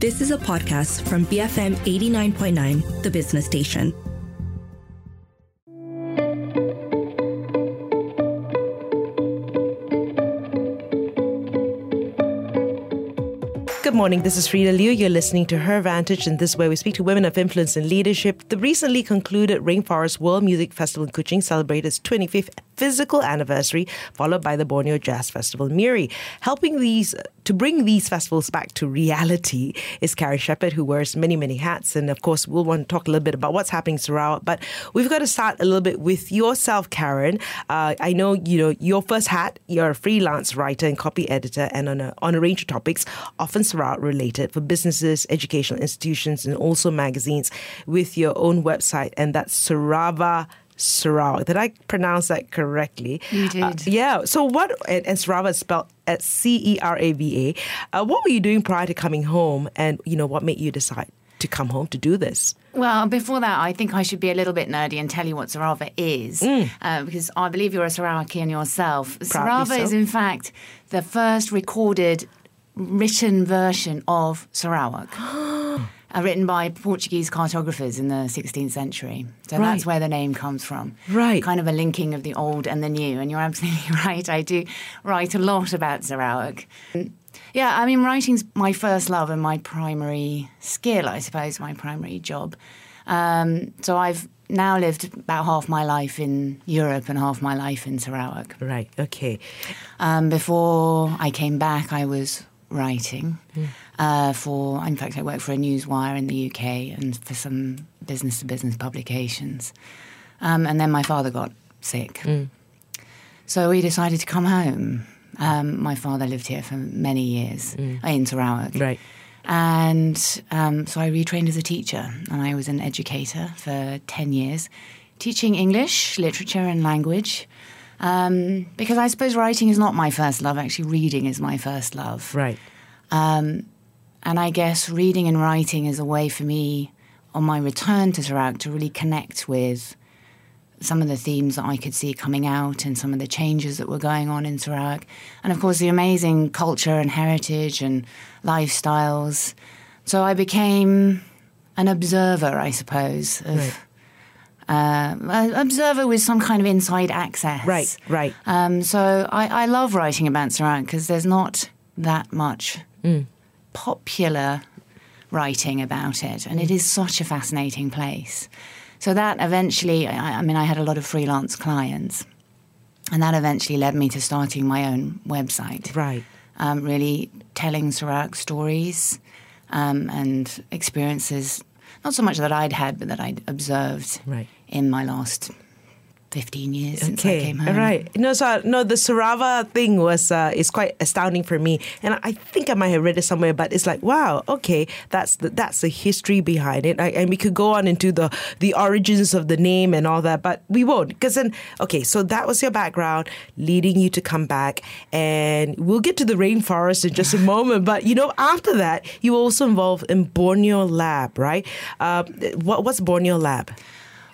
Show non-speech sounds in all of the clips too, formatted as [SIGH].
This is a podcast from BFM 89.9, the business station. Good morning. This is Freda Liu. You're listening to Her Vantage, and this is where we speak to women of influence and leadership. The recently concluded Rainforest World Music Festival in Kuching celebrated its 25th physical anniversary, followed by the Borneo Jazz Festival Miri. Helping these to bring these festivals back to reality is Karen Shepherd, who wears many, many hats. And of course, we'll want to talk a little bit about what's happening in Sarawak. But we've got to start a little bit with yourself, Karen. Uh, I know you know your first hat. You're a freelance writer and copy editor, and on a on a range of topics, often Sarawak related for businesses, educational institutions, and also magazines. With your own website, and that's Cerava Sarawak. Did I pronounce that correctly? You did. Uh, yeah. So what? And, and Sarawak is spelled at C E R A V A. Uh, what were you doing prior to coming home, and you know what made you decide to come home to do this? Well, before that, I think I should be a little bit nerdy and tell you what Cerava is, mm. uh, because I believe you're a Sarawakian yourself. Cerava so. is, in fact, the first recorded written version of Sarawak. [GASPS] [GASPS] uh, written by Portuguese cartographers in the 16th century. So right. that's where the name comes from. Right. Kind of a linking of the old and the new. And you're absolutely [LAUGHS] right. I do write a lot about Sarawak. Yeah, I mean, writing's my first love and my primary skill, I suppose, my primary job. Um, so I've now lived about half my life in Europe and half my life in Sarawak. Right, okay. Um, before I came back, I was writing mm. Uh, for, in fact, I work for a newswire in the UK and for some business to business publications. Um, and then my father got sick. Mm. So we decided to come home. Um, my father lived here for many years mm. in Sarawak. Right. And um, so I retrained as a teacher, and I was an educator for 10 years, teaching English, literature, and language. Um, because I suppose writing is not my first love. Actually, reading is my first love. Right. Um, and I guess reading and writing is a way for me on my return to Sarawak to really connect with some of the themes that I could see coming out and some of the changes that were going on in Sarawak. And of course, the amazing culture and heritage and lifestyles. So I became an observer, I suppose, of. Right uh, observer with some kind of inside access. Right, right. Um, so I, I, love writing about Sarawak because there's not that much mm. Popular writing about it, and it is such a fascinating place. So that eventually, I, I mean, I had a lot of freelance clients, and that eventually led me to starting my own website. Right. Um, really telling Sarawak stories um, and experiences, not so much that I'd had, but that I'd observed right in my last 15 years since I came home. Right. No, so no, the Cerava thing was uh, is quite astounding for me, and I think I might have read it somewhere. But it's like, wow, okay, that's the, that's the history behind it, I, and we could go on into the the origins of the name and all that, but we won't because then, okay, so that was your background leading you to come back, and we'll get to the rainforest in just a [LAUGHS] moment. But you know, after that, you were also involved in Borneo Lab, right? Uh, what, what's Borneo Lab?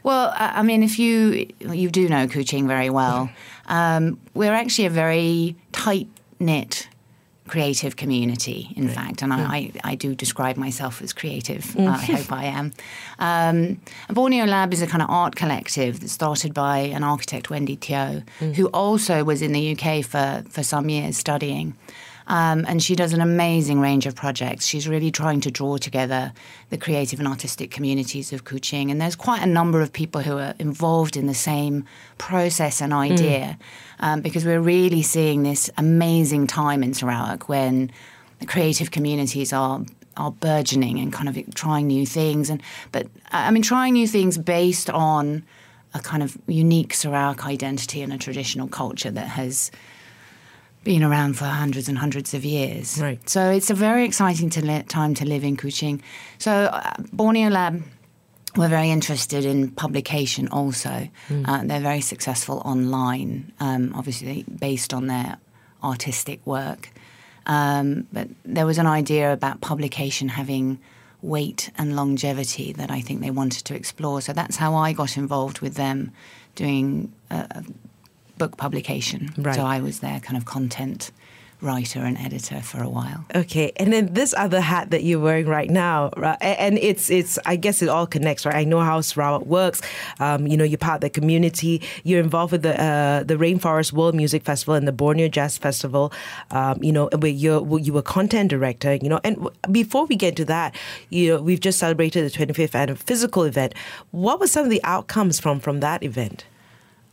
Well, I mean, if you you do know Kuching very well, [LAUGHS] um, we're actually a very tight knit creative community, in right. fact, and I, I, I, do describe myself as creative. Mm. I hope I am. Um, Borneo Lab is a kind of art collective that started by an architect, Wendy Teo, mm. who also was in the UK for, for some years studying. Um, and she does an amazing range of projects. She's really trying to draw together the creative and artistic communities of Kuching. And there's quite a number of people who are involved in the same process and idea mm. um, because we're really seeing this amazing time in Sarawak when the creative communities are are burgeoning and kind of trying new things and but I mean trying new things based on a kind of unique Sarawak identity and a traditional culture that has been around for hundreds and hundreds of years. Right. So it's a very exciting to li- time to live in Kuching. So uh, Borneo Lab we're very interested in publication also. Mm. Uh, they're very successful online, um, obviously based on their artistic work. Um, but there was an idea about publication having weight and longevity that I think they wanted to explore. So that's how I got involved with them doing uh, book publication. Right. So I was their kind of content writer and editor for a while. Okay, and then this other hat that you're wearing right now, right? and it's it's I guess it all connects, right? I know how Sarawak works. Um, you know, you're part of the community. You're involved with the uh, the Rainforest World Music Festival and the Borneo Jazz Festival. Um, you know, where you you were content director. You know, and before we get to that, you know, we've just celebrated the 25th anniversary physical event. What were some of the outcomes from from that event?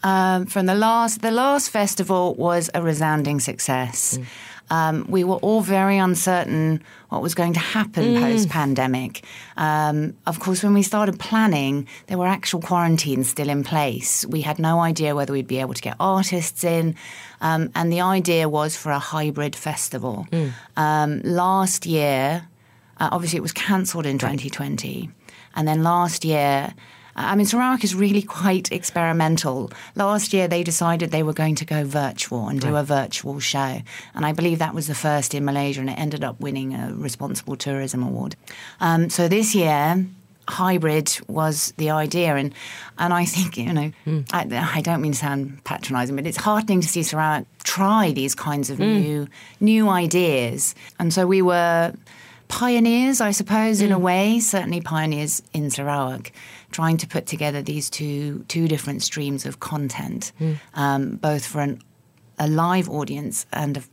Um, from the last, the last festival was a resounding success. Mm. Um, we were all very uncertain what was going to happen mm. post pandemic. Um, of course, when we started planning, there were actual quarantines still in place. We had no idea whether we'd be able to get artists in. Um, and the idea was for a hybrid festival. Mm. Um, last year, uh, obviously, it was cancelled in 2020. And then last year, I mean, Sarawak is really quite experimental. Last year, they decided they were going to go virtual and do right. a virtual show. And I believe that was the first in Malaysia, and it ended up winning a Responsible Tourism Award. Um, so this year, hybrid was the idea and and I think you know mm. I, I, don't mean to sound patronizing but it's heartening to see Sarawak try these kinds of mm. new new ideas and so we were pioneers I suppose mm. in a hmm. way certainly pioneers in Sarawak trying to put together these two two different streams of content, mm. um, both for an, a live audience and a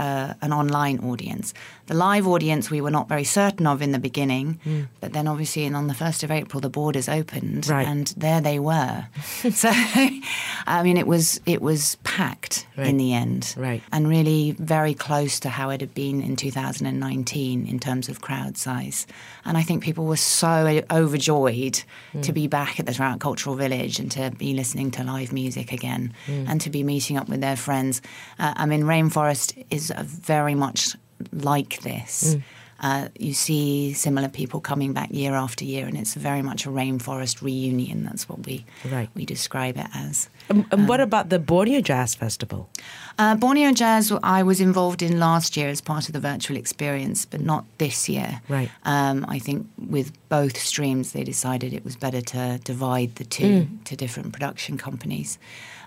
uh, an online audience. The live audience we were not very certain of in the beginning, mm. but then obviously, and on the first of April, the borders opened, right. and there they were. [LAUGHS] so, [LAUGHS] I mean, it was it was packed right. in the end, right. and really very close to how it had been in 2019 in terms of crowd size. And I think people were so overjoyed mm. to be back at the Sarawak Cultural Village and to be listening to live music again, mm. and to be meeting up with their friends. Uh, I mean, Rainforest is very much like this. Mm. Uh, you see similar people coming back year after year, and it's very much a rainforest reunion. That's what we right. we describe it as. And, and um, what about the Borneo Jazz Festival? Uh, Borneo Jazz, I was involved in last year as part of the virtual experience, but not this year. Right. Um, I think with both streams, they decided it was better to divide the two mm. to different production companies.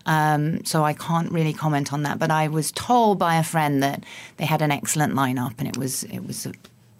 Um, so I can't really comment on that. But I was told by a friend that they had an excellent lineup, and it was it was.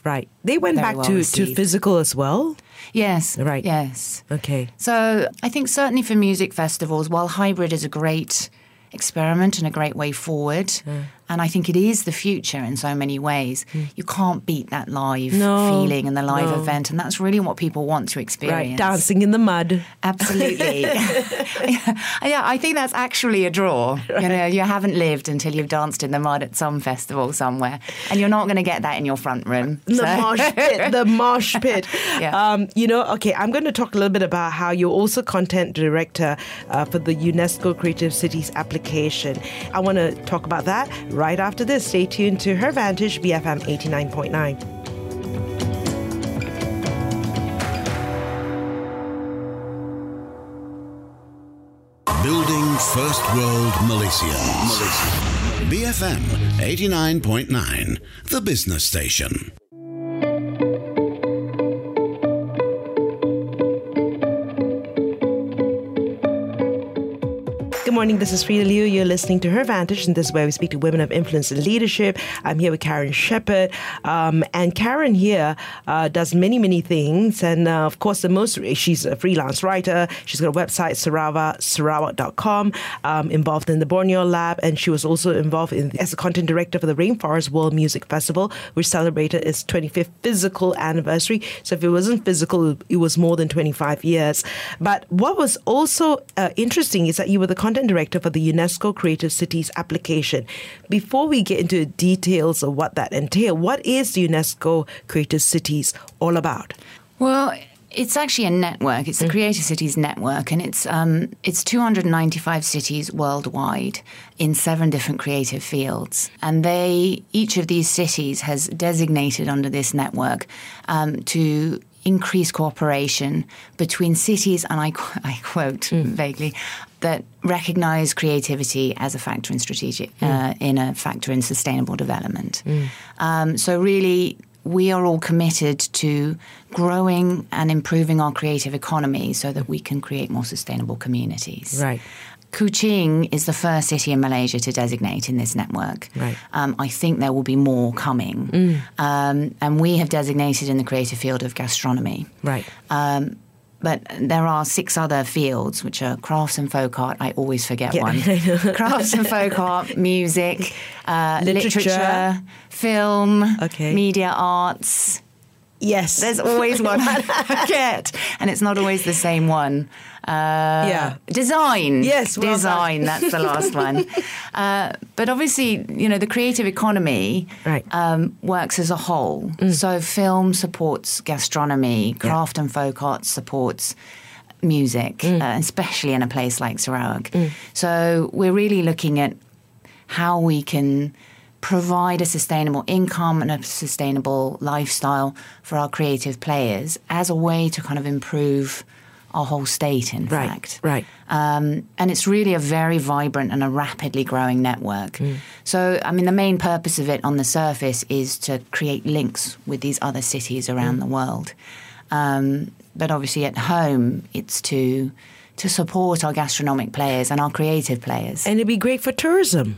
Right. They went back well to, to physical as well? Yes. Right. Yes. Okay. So I think certainly for music festivals, while hybrid is a great experiment and a great way forward. Mm. And I think it is the future in so many ways. Mm. You can't beat that live no, feeling and the live no. event. And that's really what people want to experience. Right, dancing in the mud. Absolutely. [LAUGHS] [LAUGHS] yeah, I think that's actually a draw. Right. You know, you haven't lived until you've danced in the mud at some festival somewhere. And you're not going to get that in your front room. The so. mosh pit. The mosh [LAUGHS] pit. yeah. Um, you know, okay, I'm going to talk a little bit about how you're also content director uh, for the UNESCO Creative Cities application. I want to talk about that right after this. Stay tuned to Her Vantage, BFM 89.9. Building First World Malaysia. Malaysia. BFM 89.9, the business station. Morning. This is Freda Liu. You're listening to Her Vantage, and this is where we speak to women of influence and leadership. I'm here with Karen Shepherd. Um, and Karen here uh, does many, many things. And uh, of course, the most, she's a freelance writer. She's got a website, Sarawak, um, involved in the Borneo Lab. And she was also involved in, as a content director for the Rainforest World Music Festival, which celebrated its 25th physical anniversary. So if it wasn't physical, it was more than 25 years. But what was also uh, interesting is that you were the content director for the UNESCO Creative Cities application. Before we get into details of what that entails, what is the UNESCO Creative Cities all about? Well, it's actually a network. It's the mm. Creative Cities Network, and it's um, it's 295 cities worldwide in seven different creative fields. And they each of these cities has designated under this network um, to increase cooperation between cities, and I, [LAUGHS] I quote mm. vaguely, that recognize creativity as a factor in strategic, mm. uh, in a factor in sustainable development. Mm. Um, so really, we are all committed to growing and improving our creative economy so that we can create more sustainable communities. Right. Kuching is the first city in Malaysia to designate in this network. Right. Um, I think there will be more coming. Mm. Um, and we have designated in the creative field of gastronomy. Right. Um, but there are six other fields, which are crafts and folk art. I always forget Yeah, one. [LAUGHS] Crafts and folk art, [LAUGHS] music, uh, Literature. literature, film, Okay. media arts. Yes. There's always one [LAUGHS] and it's not always the same one. Uh, Yeah. Design. Yes, well design. That's the last [LAUGHS] one. Uh, but obviously, you know, the creative economy Right. Mm. um, works as a whole. So film supports gastronomy, craft and folk arts supports music, Mm. uh, especially in a place like Sarawak. So we're really looking at how we can provide a sustainable income and a sustainable lifestyle for our creative players as a way to kind of improve our whole state, in Right, fact. right. Um, and it's really a very vibrant and a rapidly growing network. Mm. So, I mean, the main purpose of it on the surface is to create links with these other cities around Mm. the world. Um, but obviously, at home, it's to to support our gastronomic players and our creative players. and it'd be great for tourism.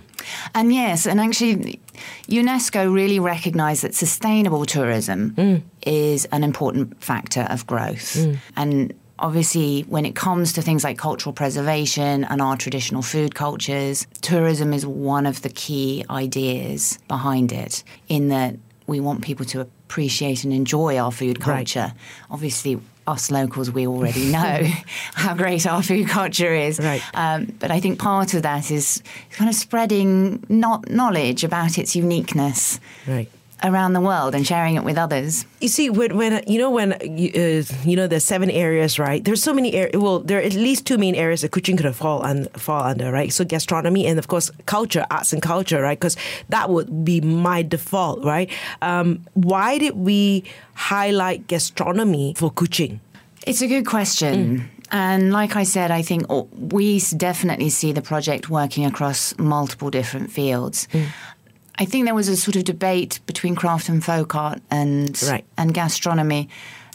And yes, and actually, UNESCO really recognised that sustainable tourism mm. is an important factor of growth. Mm. And obviously, when it comes to things like cultural preservation and our traditional food cultures, tourism is one of the key ideas behind it, in that we want people to appreciate and enjoy our food Right. culture. Obviously, us locals, we already know [LAUGHS] how great our food culture is. Right. Um, but I think part of that is kind of spreading not knowledge about its uniqueness Right. Around the world and sharing it with others. You see, when, when you know when you, uh, you know there's seven areas, right? There's so many areas. Well, there are at least two main areas that Kuching could have fall un- fall under, right? So gastronomy and of course culture, arts and culture, right? Because that would be my default, right? Um, why did we highlight gastronomy for Kuching? It's a good question. And like I said, I think oh, we definitely see the project working across multiple different fields. I think there was a sort of debate between craft and folk art and Right. and gastronomy.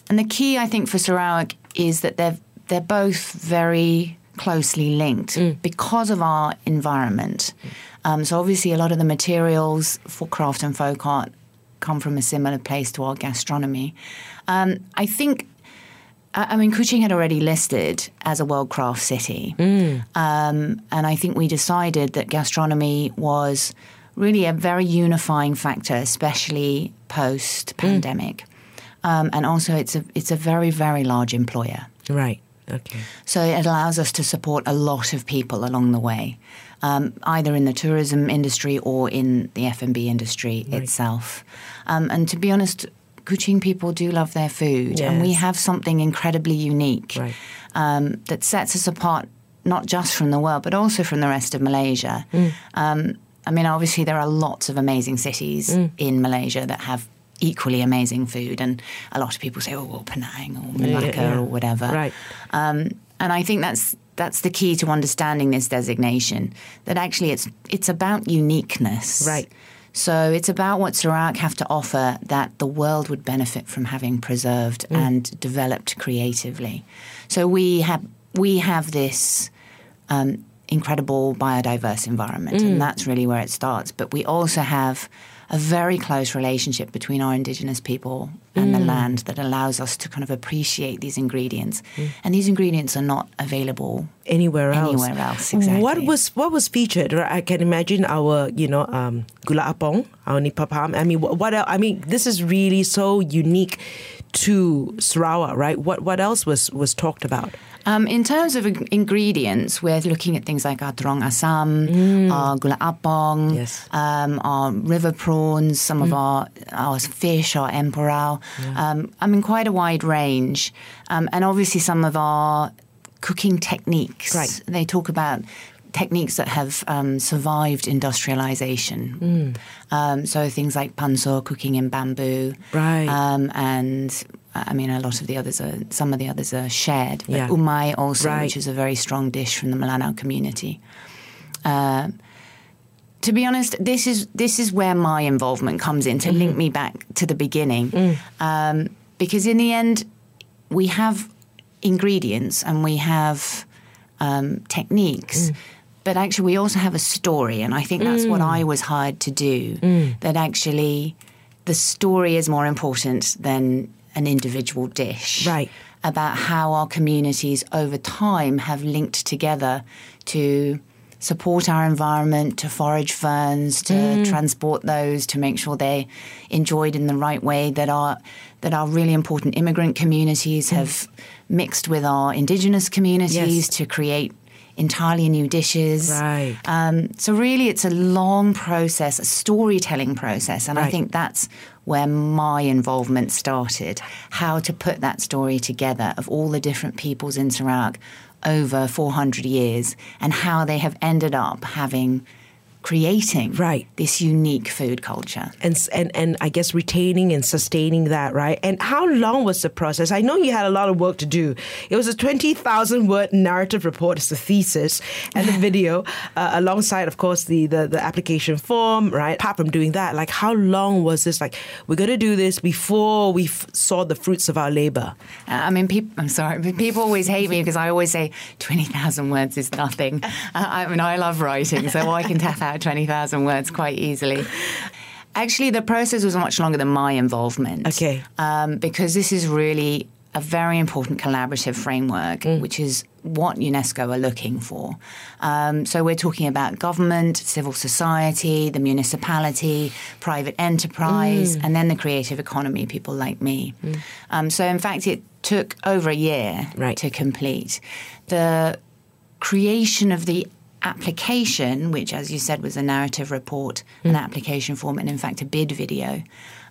And the key, I think, for Sarawak is that they're they're both very closely linked because of our environment. Um, so obviously, a lot of the materials for craft and folk art come from a similar place to our gastronomy. Um, I think I mean, Kuching had already listed as a world craft city. Um, and I think we decided that gastronomy was really a very unifying factor, especially post pandemic. Um, and also, it's a, it's a very, very large employer. Right. Okay. So it allows us to support a lot of people along the way, um, either in the tourism industry or in the F&B industry itself. Um, and to be honest, Kuching people do love their food, and we have something incredibly unique Right. um, that sets us apart, not just from the world, but also from the rest of Malaysia. Mm. I mean, obviously, there are lots of amazing cities Mm. in Malaysia that have equally amazing food, and a lot of people say, "Oh, well, Penang or Malacca yeah. or whatever." Right. Um, and I think that's that's the key to understanding this designation. That actually, it's it's about uniqueness. Right. So it's about what Sarawak have to offer that the world would benefit from having preserved and developed creatively. So we have we have this um, incredible biodiverse environment, and mm. that's really where it starts. But we also have a very close relationship between our indigenous people and the mm. land that allows us to kind of appreciate these ingredients. Mm. And these ingredients are not available Anywhere else. Anywhere else, exactly. What was what was featured? Right? I can imagine our, you know, um, gula apong, our nipah palm. I mean, what, what else? I mean, this is really so unique to Sarawak, right? What what else was was talked about? Um, in terms of ingredients, we're looking at things like our terong asam, our gula apong, Yes. um, our river prawns, some of our our fish, our empurau. Um, I mean, quite a wide range, um, and obviously some of our cooking techniques. Right. They talk about techniques that have um, survived industrialization. Um, so things like pansuh, cooking in bamboo, Right. um, and I mean, a lot of the others are, some of the others are shared. But Yeah. umai also, Right. which is a very strong dish from the Melanau community. Um, to be honest, this is this is where my involvement comes in to link me back to the beginning, um, because in the end, we have ingredients and we have um, techniques. But actually, we also have a story, and I think that's what I was hired to do. That actually, the story is more important than an individual dish. Right. About how our communities over time have linked together to support our environment, to forage ferns, to mm. transport those, to make sure they're enjoyed in the right way. That our that our really important immigrant communities mm. have mixed with our indigenous communities Yes. to create entirely new dishes. Right. Um, so really, it's a long process, a storytelling process, and I think that's where my involvement started. How to put that story together of all the different peoples in Sarawak over 400 years, and how they have ended up having creating Right. this unique food culture. and and and I guess retaining and sustaining that, right? And how long was the process? I know you had a lot of work to do. It was a twenty thousand word narrative report, it's a thesis, and the [LAUGHS] video, uh, alongside, of course, the, the the application form, right? Apart from doing that, like how long was this? Like we're gonna do this before we f- saw the fruits of our labor. Uh, I mean, people. I'm sorry, but people always hate me because I always say twenty thousand words is nothing. [LAUGHS] Uh, I mean, I love writing, so I can tap out [LAUGHS] twenty thousand words quite easily. Actually, the process was much longer than my involvement. Okay. um, because this is really a very important collaborative framework, which is what UNESCO are looking for. Um, so we're talking about government, civil society, the municipality, private enterprise, and then the creative economy, people like me. Um, so in fact, it took over a year Right. to complete. The creation of the application, which, as you said, was a narrative report, an application form, and in fact a bid video,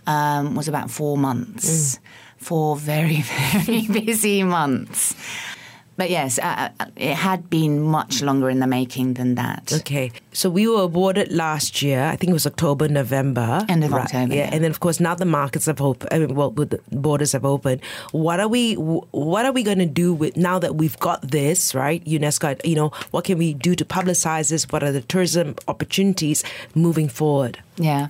um, was about four months. Four very, [LAUGHS] very busy months. But yes, uh, uh, it had been much longer in the making than that. Okay, so we were awarded last year. I think it was October, November. End of Right, October, Yeah, yeah. and then of course now the markets have opened. I mean, well, the borders have opened. What are we? What are we going to do with now that we've got this right? UNESCO. You know, what can we do to publicize this? What are the tourism opportunities moving forward? Yeah.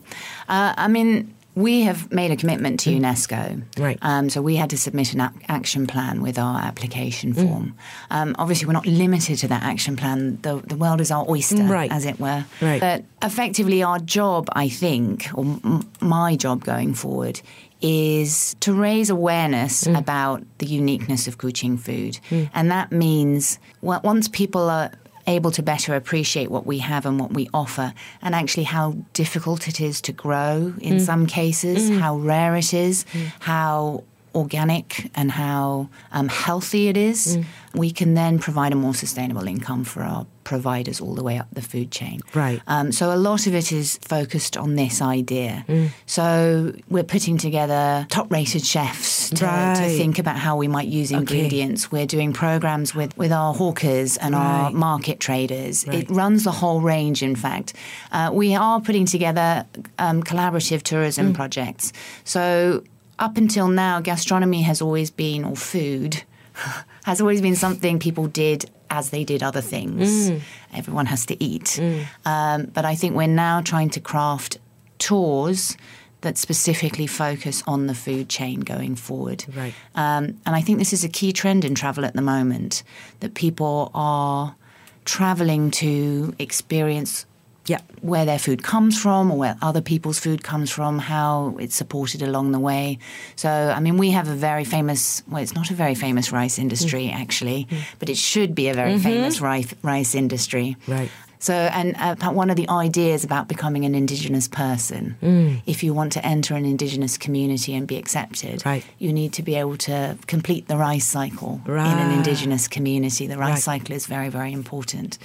Uh, I mean, we have made a commitment to mm. UNESCO. Right. Um, so we had to submit an ac- action plan with our application mm. form. Um, obviously, we're not limited to that action plan. The, the world is our oyster, mm, Right. as it were. Right. But effectively, our job, I think, or m- my job going forward, is to raise awareness about the uniqueness of Kuching food. And that means well, once people are able to better appreciate what we have and what we offer, and actually how difficult it is to grow in mm. some cases, mm. how rare it is, mm. how organic and how um, healthy it is, we can then provide a more sustainable income for our providers all the way up the food chain. Right. Um, so a lot of it is focused on this idea. So we're putting together top-rated chefs to, to think about how we might use ingredients. We're doing programs with, with our hawkers and our market traders. It runs the whole range. In fact, uh, we are putting together um, collaborative tourism projects. So up until now, gastronomy has always been, or food, [LAUGHS] has always been something people did as they did other things. Everyone has to eat. Um, but I think we're now trying to craft tours that specifically focus on the food chain going forward. Right. Um, and I think this is a key trend in travel at the moment that people are traveling to experience Yeah. where their food comes from or where other people's food comes from, how it's supported along the way. So, I mean, we have a very famous, well, it's not a very famous rice industry mm-hmm. actually, mm-hmm. but it should be a very mm-hmm. famous rice, rice industry. Right. So, and uh, one of the ideas about becoming an Indigenous person, mm. if you want to enter an Indigenous community and be accepted, Right. you need to be able to complete the rice cycle in an Indigenous community. The rice Right. cycle is very, very important.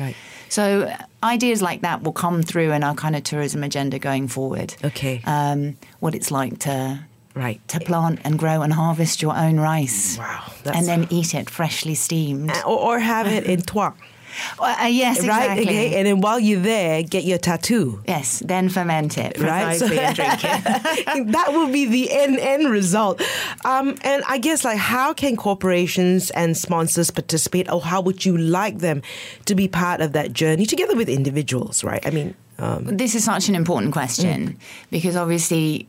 So, ideas like that will come through in our kind of tourism agenda going forward. Okay. Um, what it's like to Right. to plant and grow and harvest your own rice. Wow, And then eat it freshly steamed. Or, or have it in [LAUGHS] Tuak, Uh, uh, yes, right? exactly. Okay. And then while you're there, get your tattoo. Yes, then ferment it right? precisely and drink it. [LAUGHS] that will be the end end result. Um, and I guess like how can corporations and sponsors participate, or how would you like them to be part of that journey together with individuals? Right? I mean, um, This is such an important question because obviously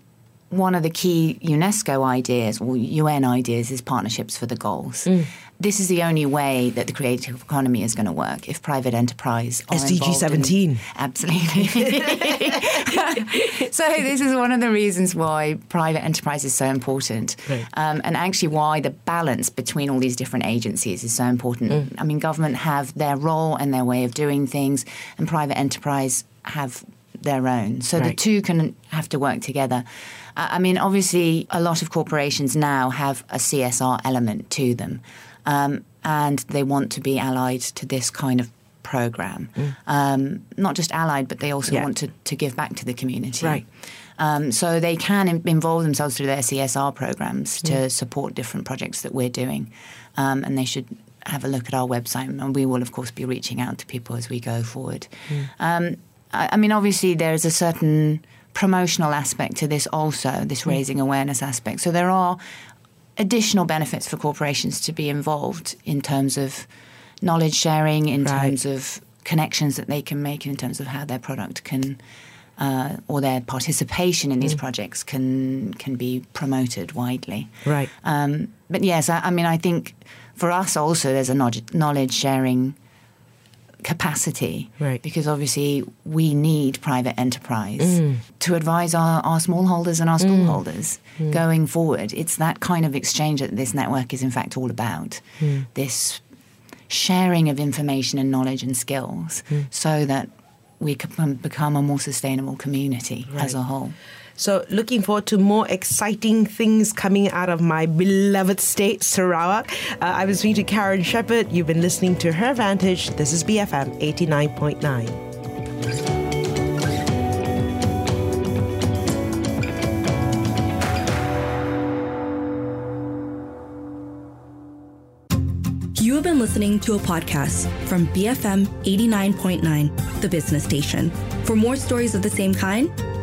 one of the key UNESCO ideas or UN ideas is partnerships for the goals. Mm. This is the only way that the creative economy is going to work if private enterprise SDG 17. In, absolutely. [LAUGHS] so this is one of the reasons why private enterprise is so important, right. um, and actually why the balance between all these different agencies is so important. Mm. I mean, government have their role and their way of doing things, and private enterprise have their own. So right. the two can have to work together. I mean, obviously, a lot of corporations now have a CSR element to them, um, and they want to be allied to this kind of program. Mm. Um, not just allied, but they also yeah. want to, to give back to the community. Right. Um, so they can involve themselves through their CSR programs mm. to support different projects that we're doing, um, and they should have a look at our website, and we will, of course, be reaching out to people as we go forward. Mm. Um, I, I mean, obviously, there's a certain promotional aspect to this also, this mm. raising awareness aspect. So there are additional benefits for corporations to be involved in terms of knowledge sharing, in right. terms of connections that they can make, in terms of how their product can. Uh, or their participation in these mm. projects can can be promoted widely. Right. Um, but yes, I, I, mean, I think for us also there's a knowledge sharing capacity. Right. Because obviously we need private enterprise mm. to advise our, our smallholders and our mm. smallholders mm. going forward. It's that kind of exchange that this network is in fact all about. Mm. This sharing of information and knowledge and skills mm. so that we can become a more sustainable community right. as a whole. So, looking forward to more exciting things coming out of my beloved state, Sarawak. Uh, I was speaking to Karen Shepherd. You've been listening to Her Vantage. This is BFM 89.9. You have been listening to a podcast from BFM 89.9, the business station. For more stories of the same kind,